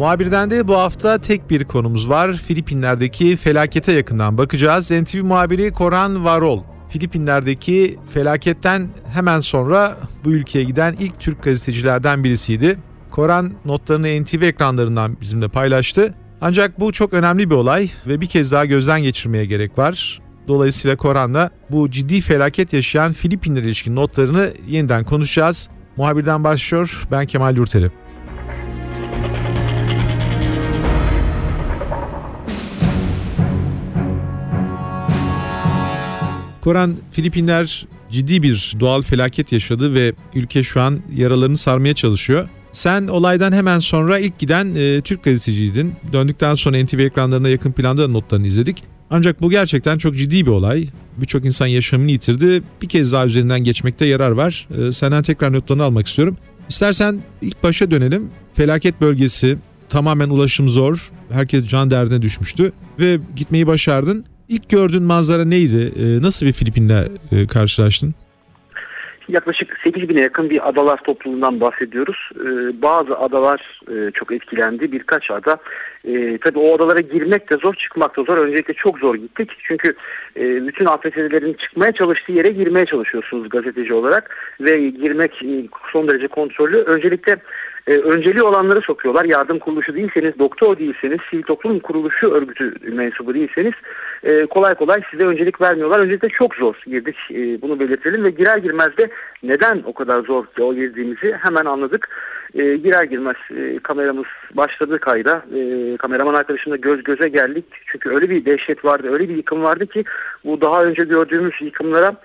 Muhabirden de bu hafta tek bir konumuz var. Filipinler'deki felakete yakından bakacağız. NTV muhabiri Koran Varol. Filipinler'deki felaketten hemen sonra bu ülkeye giden ilk Türk gazetecilerden birisiydi. Koran notlarını NTV ekranlarından bizimle paylaştı. Ancak bu çok önemli bir olay ve bir kez daha gözden geçirmeye gerek var. Dolayısıyla Koran'la bu ciddi felaket yaşayan Filipinler ilişkin notlarını yeniden konuşacağız. Muhabirden başlıyor. Ben Kemal Yurteri. Koran, Filipinler ciddi bir doğal felaket yaşadı ve ülke şu an yaralarını sarmaya çalışıyor. Sen olaydan hemen sonra ilk giden e, Türk gazeteciydin. Döndükten sonra NTV ekranlarına yakın planda notlarını izledik. Ancak bu gerçekten çok ciddi bir olay. Birçok insan yaşamını yitirdi. Bir kez daha üzerinden geçmekte yarar var. E, senden tekrar notlarını almak istiyorum. İstersen ilk başa dönelim. Felaket bölgesi tamamen ulaşım zor. Herkes can derdine düşmüştü ve gitmeyi başardın. İlk gördüğün manzara neydi? E, nasıl bir Filipin'le e, karşılaştın? Yaklaşık 8 bine yakın bir adalar topluluğundan bahsediyoruz. Ee, bazı adalar e, çok etkilendi. Birkaç ada. E, tabii o adalara girmek de zor, çıkmak da zor. Öncelikle çok zor gittik. Çünkü e, bütün AFS'lerin çıkmaya çalıştığı yere girmeye çalışıyorsunuz gazeteci olarak. Ve girmek son derece kontrollü. Öncelikle e, önceliği olanları sokuyorlar. Yardım kuruluşu değilseniz, doktor değilseniz, sivil toplum kuruluşu örgütü mensubu değilseniz e, kolay kolay size öncelik vermiyorlar. Öncelikle çok zor girdik e, bunu belirtelim ve girer girmez de neden o kadar zor o girdiğimizi hemen anladık. E, girer girmez e, kameramız başladı kayda. E, kameraman arkadaşımla göz göze geldik. Çünkü öyle bir dehşet vardı, öyle bir yıkım vardı ki bu daha önce gördüğümüz yıkımlara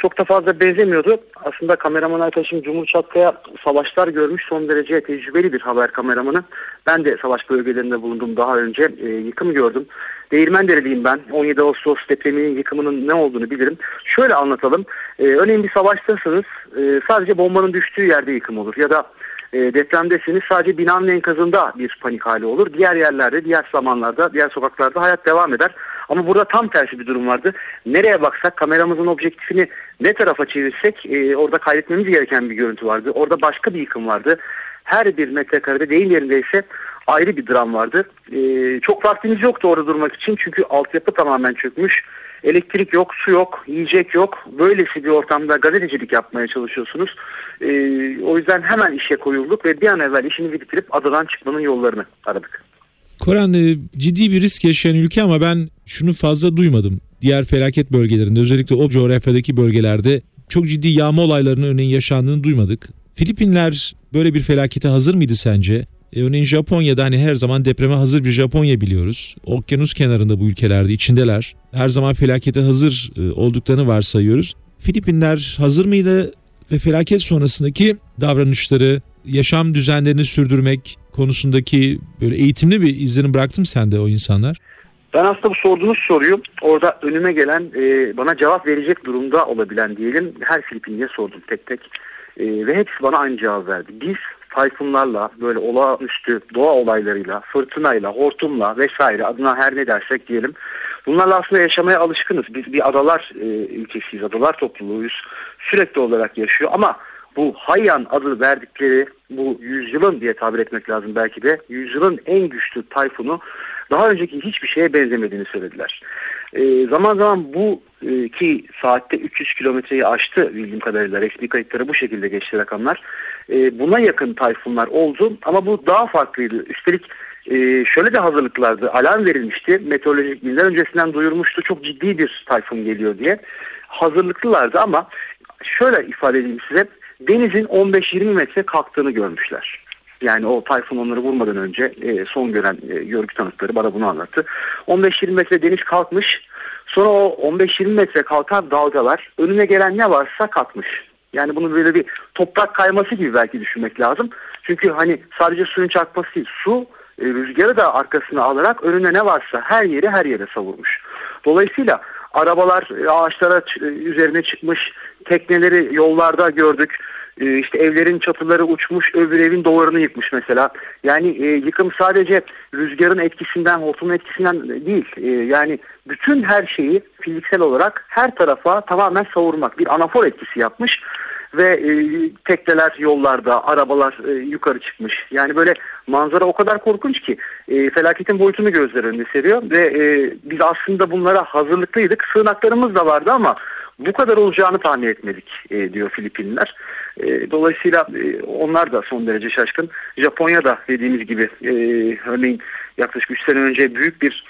çok da fazla benzemiyordu. Aslında kameraman arkadaşım Cumhur Çatkaya savaşlar görmüş son derece tecrübeli bir haber kameramanı. Ben de savaş bölgelerinde bulundum daha önce. E, yıkım gördüm. Değirmendereliyim ben. 17 Ağustos depreminin yıkımının ne olduğunu bilirim. Şöyle anlatalım. E, örneğin bir savaştasınız. E, sadece bombanın düştüğü yerde yıkım olur. Ya da e, depremdesiniz sadece binanın enkazında bir panik hali olur. Diğer yerlerde, diğer zamanlarda, diğer sokaklarda hayat devam eder. Ama burada tam tersi bir durum vardı. Nereye baksak kameramızın objektifini ne tarafa çevirsek e, orada kaydetmemiz gereken bir görüntü vardı. Orada başka bir yıkım vardı. Her bir metrekarede değil yerindeyse ayrı bir dram vardı. E, çok vaktimiz yoktu orada durmak için çünkü altyapı tamamen çökmüş. Elektrik yok, su yok, yiyecek yok. Böylesi bir ortamda gazetecilik yapmaya çalışıyorsunuz. E, o yüzden hemen işe koyulduk ve bir an evvel işini bitirip adadan çıkmanın yollarını aradık. Koran e, ciddi bir risk yaşayan ülke ama ben şunu fazla duymadım. Diğer felaket bölgelerinde özellikle o coğrafyadaki bölgelerde çok ciddi yağma olaylarının örneğin yaşandığını duymadık. Filipinler böyle bir felakete hazır mıydı sence? E, örneğin Japonya'da hani her zaman depreme hazır bir Japonya biliyoruz. Okyanus kenarında bu ülkelerde içindeler. Her zaman felakete hazır e, olduklarını varsayıyoruz. Filipinler hazır mıydı ve felaket sonrasındaki davranışları, yaşam düzenlerini sürdürmek konusundaki böyle eğitimli bir izlenim bıraktım sende o insanlar. Ben aslında bu sorduğunuz soruyu orada önüme gelen e, bana cevap verecek durumda olabilen diyelim her Filipinli'ye sordum tek tek. E, ve hepsi bana aynı cevap verdi. Biz tayfunlarla böyle olağanüstü doğa olaylarıyla, fırtınayla, hortumla vesaire adına her ne dersek diyelim. Bunlarla aslında yaşamaya alışkınız. Biz bir adalar e, ülkesiyiz, adalar topluluğuyuz. Sürekli olarak yaşıyor ama bu Hayyan adı verdikleri bu yüzyılın diye tabir etmek lazım belki de yüzyılın en güçlü tayfunu daha önceki hiçbir şeye benzemediğini söylediler. E, zaman zaman bu e, ki saatte 300 kilometreyi aştı bildiğim kadarıyla resmi kayıtlara bu şekilde geçti rakamlar. E, buna yakın tayfunlar oldu ama bu daha farklıydı. Üstelik e, şöyle de hazırlıklardı. Alarm verilmişti. Meteorolojik günler öncesinden duyurmuştu. Çok ciddi bir tayfun geliyor diye. Hazırlıklılardı ama şöyle ifade edeyim size. Denizin 15-20 metre kalktığını görmüşler. Yani o tayfun onları vurmadan önce e, son gören e, görgü tanıkları bana bunu anlattı. 15-20 metre deniz kalkmış. Sonra o 15-20 metre kalkan dalgalar önüne gelen ne varsa katmış. Yani bunu böyle bir toprak kayması gibi belki düşünmek lazım. Çünkü hani sadece suyun çarpması değil su e, rüzgarı da arkasına alarak önüne ne varsa her yeri her yere savurmuş. Dolayısıyla arabalar e, ağaçlara e, üzerine çıkmış, tekneleri yollarda gördük. E, işte evlerin çatıları uçmuş, öbür evin duvarını yıkmış mesela. Yani yıkım sadece rüzgarın etkisinden, hortumun etkisinden değil. yani bütün her şeyi fiziksel olarak her tarafa tamamen savurmak. Bir anafor etkisi yapmış ve e, tekneler yollarda, arabalar e, yukarı çıkmış. Yani böyle manzara o kadar korkunç ki e, felaketin boyutunu gözler önüne seriyor ve e, biz aslında bunlara hazırlıklıydık. Sığınaklarımız da vardı ama bu kadar olacağını tahmin etmedik e, diyor Filipinliler. E, dolayısıyla e, onlar da son derece şaşkın. Japonya'da dediğimiz gibi e, örneğin yaklaşık 3 sene önce büyük bir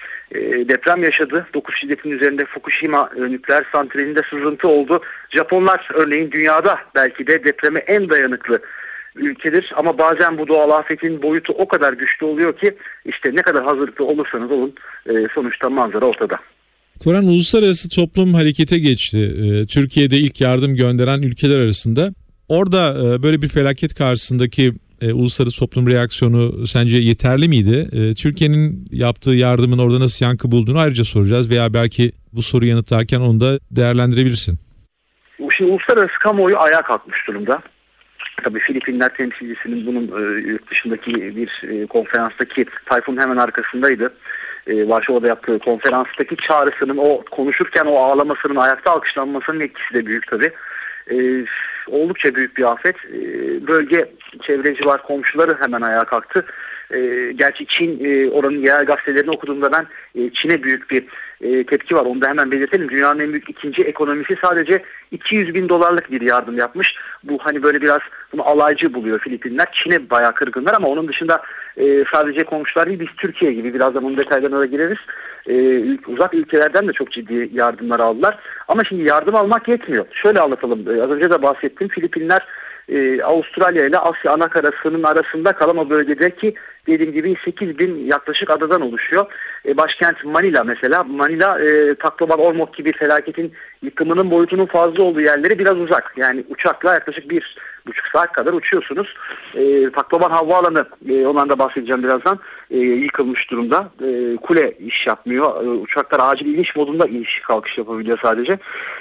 deprem yaşadı. 9 şiddetin üzerinde Fukushima e, nükleer santralinde sızıntı oldu. Japonlar örneğin dünyada belki de depreme en dayanıklı ülkedir ama bazen bu doğal afetin boyutu o kadar güçlü oluyor ki işte ne kadar hazırlıklı olursanız olun e, sonuçta manzara ortada. Kur'an uluslararası toplum harekete geçti. E, Türkiye'de ilk yardım gönderen ülkeler arasında. Orada e, böyle bir felaket karşısındaki e, uluslararası toplum reaksiyonu sence yeterli miydi? E, Türkiye'nin yaptığı yardımın orada nasıl yankı bulduğunu ayrıca soracağız veya belki bu soruyu yanıtlarken onu da değerlendirebilirsin. Şimdi uluslararası kamuoyu ayağa kalkmış durumda. Tabii Filipinler temsilcisinin bunun e, yurt dışındaki bir e, konferanstaki Tayfun'un hemen arkasındaydı. E, Varşova'da yaptığı konferanstaki çağrısının o konuşurken o ağlamasının ayakta alkışlanmasının etkisi de büyük tabii. E, oldukça büyük bir afet. E, bölge çevreci var komşuları hemen ayağa kalktı. E, gerçi Çin e, oranın yerel gazetelerini okuduğumda ben e, Çin'e büyük bir e, tepki var. Onu da hemen belirtelim. Dünyanın en büyük ikinci ekonomisi sadece 200 bin dolarlık bir yardım yapmış. Bu hani böyle biraz bunu alaycı buluyor Filipinler. Çin'e bayağı kırgınlar ama onun dışında e, sadece komşular değil biz Türkiye gibi birazdan bunun detaylarına da gireriz. E, uzak ülkelerden de çok ciddi yardımlar aldılar. Ama şimdi yardım almak yetmiyor. Şöyle anlatalım. E, az önce de bahsettim. Filipinler e, Avustralya ile Asya anakarasının arasında kalan o bölgedeki dediğim gibi 8 bin yaklaşık adadan oluşuyor. E, başkent Manila mesela. Manila e, Tacloban Ormok gibi felaketin yıkımının boyutunun fazla olduğu yerleri biraz uzak. Yani uçakla yaklaşık bir buçuk saat kadar uçuyorsunuz. E, Tacloban Havaalanı e, ondan da bahsedeceğim birazdan e, yıkılmış durumda. E, kule iş yapmıyor. E, uçaklar acil iniş modunda iniş kalkış yapabiliyor sadece.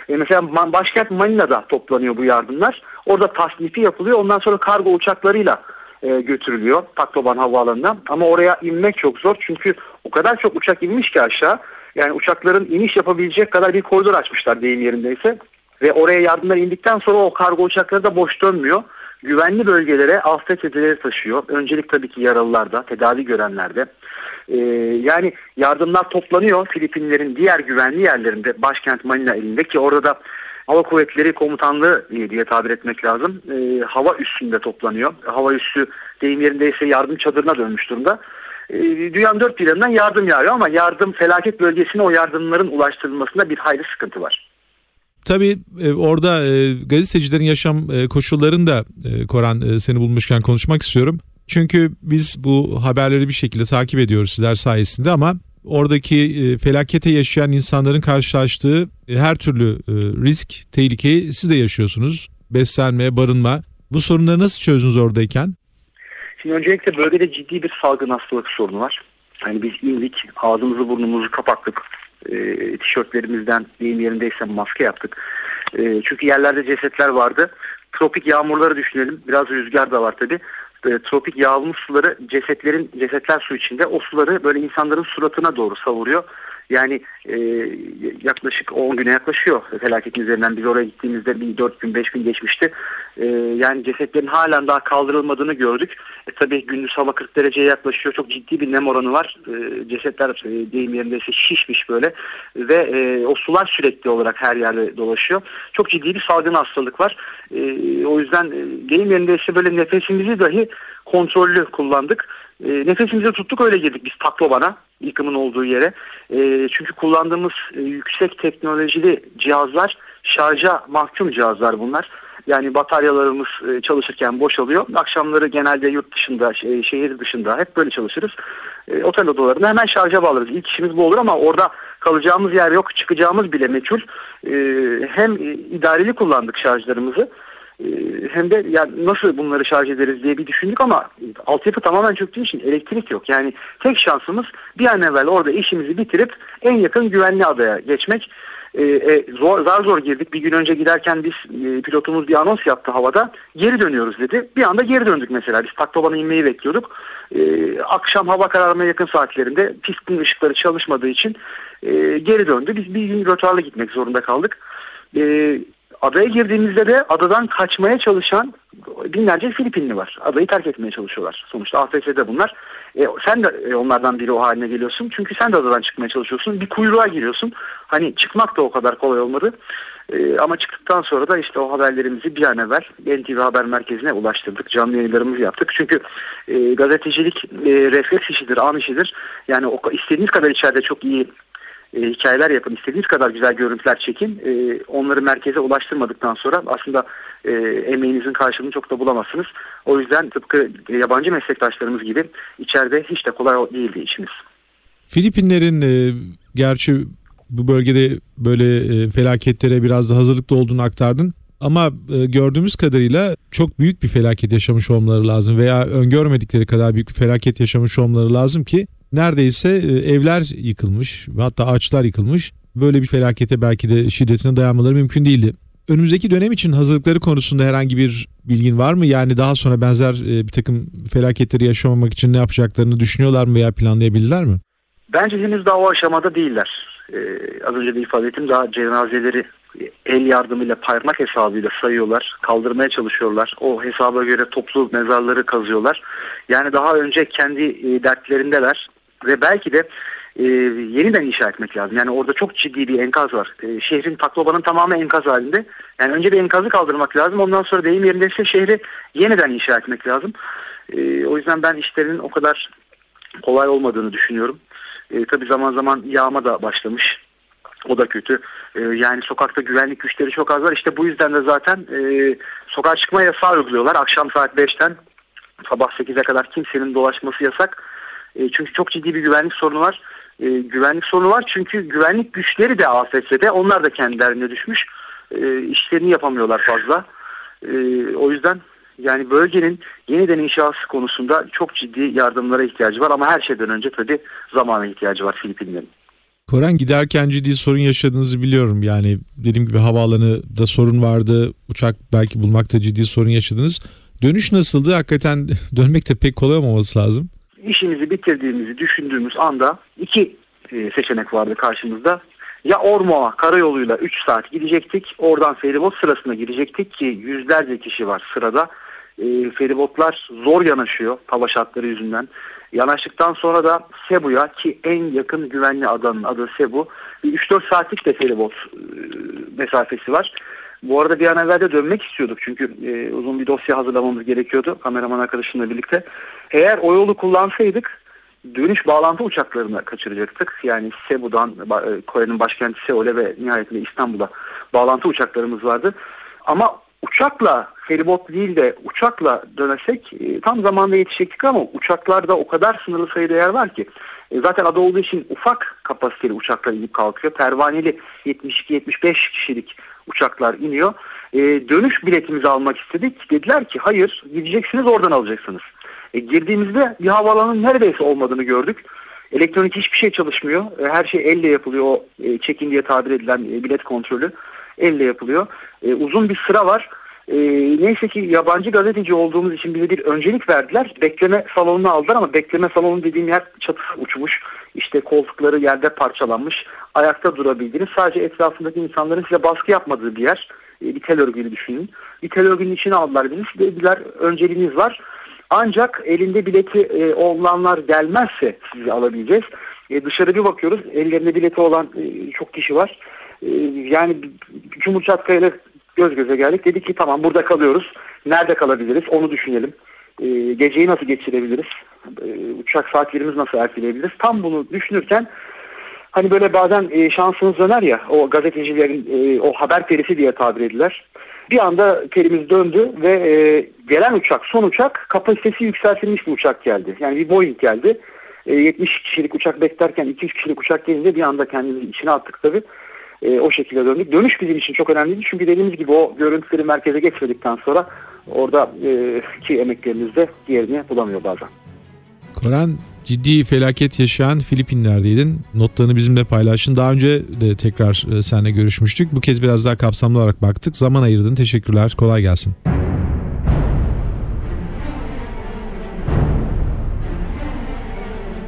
E, mesela başkent Manila'da toplanıyor bu yardımlar. Orada tasnifi yapılıyor. Ondan sonra kargo uçaklarıyla e, götürülüyor Takloban Havaalanı'na. Ama oraya inmek çok zor çünkü o kadar çok uçak inmiş ki aşağı. Yani uçakların iniş yapabilecek kadar bir koridor açmışlar deyim yerindeyse. Ve oraya yardımlar indikten sonra o kargo uçakları da boş dönmüyor. Güvenli bölgelere afet zedeleri taşıyor. Öncelik tabii ki yaralılarda, tedavi görenlerde. Ee, yani yardımlar toplanıyor Filipinlerin diğer güvenli yerlerinde başkent Manila elinde ki orada da Hava Kuvvetleri Komutanlığı diye tabir etmek lazım. E, hava üssünde toplanıyor. Hava üssü deyim yerindeyse yardım çadırına dönmüş durumda. E, dünyanın dört bir yanından yardım yağıyor ama yardım felaket bölgesine o yardımların ulaştırılmasında bir hayli sıkıntı var. Tabii e, orada e, gazetecilerin yaşam e, koşullarını da Koran seni bulmuşken konuşmak istiyorum. Çünkü biz bu haberleri bir şekilde takip ediyoruz sizler sayesinde ama oradaki felakete yaşayan insanların karşılaştığı her türlü risk, tehlikeyi siz de yaşıyorsunuz. Beslenme, barınma. Bu sorunları nasıl çözdünüz oradayken? Şimdi öncelikle bölgede ciddi bir salgın hastalık sorunu var. Yani biz indik, ağzımızı burnumuzu kapattık. E, tişörtlerimizden deyim yerindeyse maske yaptık. E, çünkü yerlerde cesetler vardı. Tropik yağmurları düşünelim. Biraz rüzgar da var tabii e, tropik yağmur suları cesetlerin cesetler su içinde o suları böyle insanların suratına doğru savuruyor. Yani e, yaklaşık 10 güne yaklaşıyor felaketin üzerinden. Biz oraya gittiğimizde bir 4 gün 5 gün geçmişti. E, yani cesetlerin halen daha kaldırılmadığını gördük. E, tabii gündüz hava 40 dereceye yaklaşıyor. Çok ciddi bir nem oranı var. E, cesetler e, deyim yerindeyse şişmiş böyle. Ve e, o sular sürekli olarak her yerde dolaşıyor. Çok ciddi bir salgın hastalık var. E, o yüzden e, deyim yerindeyse böyle nefesimizi dahi kontrollü kullandık. E, nefesimizi tuttuk öyle girdik biz Taklobana yıkımın olduğu yere. E, çünkü kullandığımız e, yüksek teknolojili cihazlar şarja mahkum cihazlar bunlar. Yani bataryalarımız e, çalışırken boşalıyor. Akşamları genelde yurt dışında, şey, şehir dışında hep böyle çalışırız. E, otel odalarını hemen şarja bağlarız. İlk işimiz bu olur ama orada kalacağımız yer yok, çıkacağımız bile meçhul. E, hem idareli kullandık şarjlarımızı E, hem de yani nasıl bunları şarj ederiz diye bir düşündük ama altyapı tamamen çöktüğü için elektrik yok. Yani tek şansımız bir an evvel orada işimizi bitirip en yakın güvenli adaya geçmek. E, e, zor, zar zor girdik. Bir gün önce giderken biz e, pilotumuz bir anons yaptı havada. Geri dönüyoruz dedi. Bir anda geri döndük mesela. Biz Takloba'na inmeyi bekliyorduk. E, akşam hava kararmaya yakın saatlerinde pistin ışıkları çalışmadığı için e, geri döndü. Biz bir gün rötarla gitmek zorunda kaldık. E, adaya girdiğimizde de adadan kaçmaya çalışan binlerce Filipinli var. Adayı terk etmeye çalışıyorlar. Sonuçta AFS'de bunlar. E, sen de e, onlardan biri o haline geliyorsun. Çünkü sen de adadan çıkmaya çalışıyorsun. Bir kuyruğa giriyorsun. Hani çıkmak da o kadar kolay olmadı. E, ama çıktıktan sonra da işte o haberlerimizi bir an evvel NTV Haber Merkezi'ne ulaştırdık. Canlı yayınlarımızı yaptık. Çünkü e, gazetecilik e, refleks işidir, an işidir. Yani o, istediğiniz kadar içeride çok iyi e, hikayeler yapın, istediğiniz kadar güzel görüntüler çekin. E, onları merkeze ulaştırmadıktan sonra aslında e, emeğinizin karşılığını çok da bulamazsınız. O yüzden tıpkı yabancı meslektaşlarımız gibi içeride hiç de kolay değildi işimiz. Filipinlerin e, gerçi bu bölgede böyle e, felaketlere biraz da hazırlıklı olduğunu aktardın. Ama e, gördüğümüz kadarıyla çok büyük bir felaket yaşamış olmaları lazım veya öngörmedikleri kadar büyük bir felaket yaşamış olmaları lazım ki neredeyse e, evler yıkılmış hatta ağaçlar yıkılmış. Böyle bir felakete belki de şiddetine dayanmaları mümkün değildi. Önümüzdeki dönem için hazırlıkları konusunda herhangi bir bilgin var mı? Yani daha sonra benzer e, bir takım felaketleri yaşamamak için ne yapacaklarını düşünüyorlar mı veya planlayabildiler mi? Bence henüz daha o aşamada değiller. Ee, az önce de ifade ettim daha cenazeleri el yardımıyla parmak hesabıyla sayıyorlar. Kaldırmaya çalışıyorlar. O hesaba göre toplu mezarları kazıyorlar. Yani daha önce kendi e, dertlerindeler ve belki de e, yeniden inşa etmek lazım. Yani orada çok ciddi bir enkaz var. E, şehrin Takloba'nın tamamı enkaz halinde. Yani önce bir enkazı kaldırmak lazım. Ondan sonra deyim yerindeyse şehri yeniden inşa etmek lazım. E, o yüzden ben işlerinin o kadar kolay olmadığını düşünüyorum. E, tabii zaman zaman yağma da başlamış. O da kötü. E, yani sokakta güvenlik güçleri çok az var. İşte bu yüzden de zaten e, sokağa çıkma yasağı uyguluyorlar. Akşam saat 5'ten sabah 8'e kadar kimsenin dolaşması yasak. E, çünkü çok ciddi bir güvenlik sorunu var. E, güvenlik sorunu var çünkü güvenlik güçleri de AFS'de. Onlar da kendilerine düşmüş. E, işlerini yapamıyorlar fazla. E, o yüzden yani bölgenin yeniden inşası konusunda çok ciddi yardımlara ihtiyacı var ama her şeyden önce tabii zamana ihtiyacı var Filipinlerin. Koran giderken ciddi sorun yaşadığınızı biliyorum. Yani dediğim gibi havaalanı da sorun vardı. Uçak belki bulmakta ciddi sorun yaşadınız. Dönüş nasıldı? Hakikaten dönmek de pek kolay olmaması lazım. İşimizi bitirdiğimizi düşündüğümüz anda iki e, seçenek vardı karşımızda. Ya Ormo'a karayoluyla 3 saat gidecektik. Oradan feribot sırasına girecektik ki yüzlerce kişi var sırada. E, feribotlar zor yanaşıyor hava şartları yüzünden. Yanaştıktan sonra da Cebu'ya ki en yakın güvenli adanın adı Cebu. 3-4 saatlik de feribot e, mesafesi var. Bu arada bir an evvel de dönmek istiyorduk çünkü e, uzun bir dosya hazırlamamız gerekiyordu kameraman arkadaşımla birlikte. Eğer o yolu kullansaydık dönüş bağlantı uçaklarına kaçıracaktık. Yani Cebu'dan e, Kore'nin başkenti Seul'e ve nihayetinde İstanbul'a bağlantı uçaklarımız vardı. Ama uçakla feribot değil de uçakla dönesek e, tam zamanda yetişecektik ama uçaklarda o kadar sınırlı sayıda yer var ki e, zaten ada olduğu için ufak kapasiteli uçaklar inip kalkıyor. Pervaneli 72-75 kişilik uçaklar iniyor. E, dönüş biletimizi almak istedik. Dediler ki hayır gideceksiniz oradan alacaksınız. E, girdiğimizde bir havaalanının neredeyse olmadığını gördük. Elektronik hiçbir şey çalışmıyor. E, her şey elle yapılıyor. O e, check-in diye tabir edilen e, bilet kontrolü elle yapılıyor. E, uzun bir sıra var. E, neyse ki yabancı gazeteci olduğumuz için bize bir öncelik verdiler. Bekleme salonunu aldılar ama bekleme salonu dediğim yer çatısı uçmuş. İşte koltukları yerde parçalanmış. Ayakta durabildiğiniz sadece etrafındaki insanların size baskı yapmadığı bir yer. E, bir tel örgüyle düşünün. Bir tel örgünün içine aldılar bizi. Dediler önceliğiniz var. Ancak elinde bileti e, olanlar gelmezse sizi alabileceğiz. E, dışarı bir bakıyoruz. Ellerinde bileti olan e, çok kişi var. E, yani Cumhurçat ile göz göze geldik. Dedik ki tamam burada kalıyoruz. Nerede kalabiliriz onu düşünelim. E, geceyi nasıl geçirebiliriz? E, uçak saatlerimiz nasıl erteleyebiliriz? Tam bunu düşünürken hani böyle bazen e, şansınız döner ya o gazetecilerin e, o haber perisi diye tabir ediler. Bir anda terimiz döndü ve e, gelen uçak son uçak kapasitesi yükseltilmiş bir uçak geldi. Yani bir Boeing geldi. E, 70 kişilik uçak beklerken 200 kişilik uçak gelince bir anda kendimizi içine attık tabii. E, o şekilde döndük. Dönüş bizim için çok önemliydi. Çünkü dediğimiz gibi o görüntüleri merkeze geçmedikten sonra orada e, ki emeklerimiz de yerini bulamıyor bazen. Koran ciddi felaket yaşayan Filipinler'deydin. Notlarını bizimle paylaştın. Daha önce de tekrar e, seninle görüşmüştük. Bu kez biraz daha kapsamlı olarak baktık. Zaman ayırdın. Teşekkürler. Kolay gelsin.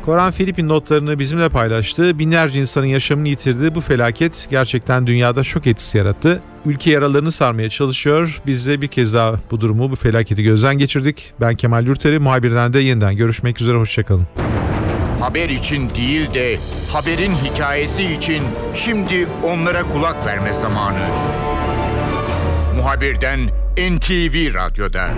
Koran Filipin notlarını bizimle paylaştı. Binlerce insanın yaşamını yitirdiği bu felaket gerçekten dünyada şok etkisi yarattı. Ülke yaralarını sarmaya çalışıyor. Biz de bir kez daha bu durumu, bu felaketi gözden geçirdik. Ben Kemal Yurteri, muhabirden de yeniden görüşmek üzere. Hoşçakalın. Haber için değil de haberin hikayesi için şimdi onlara kulak verme zamanı. Muhabirden NTV Radyo'da.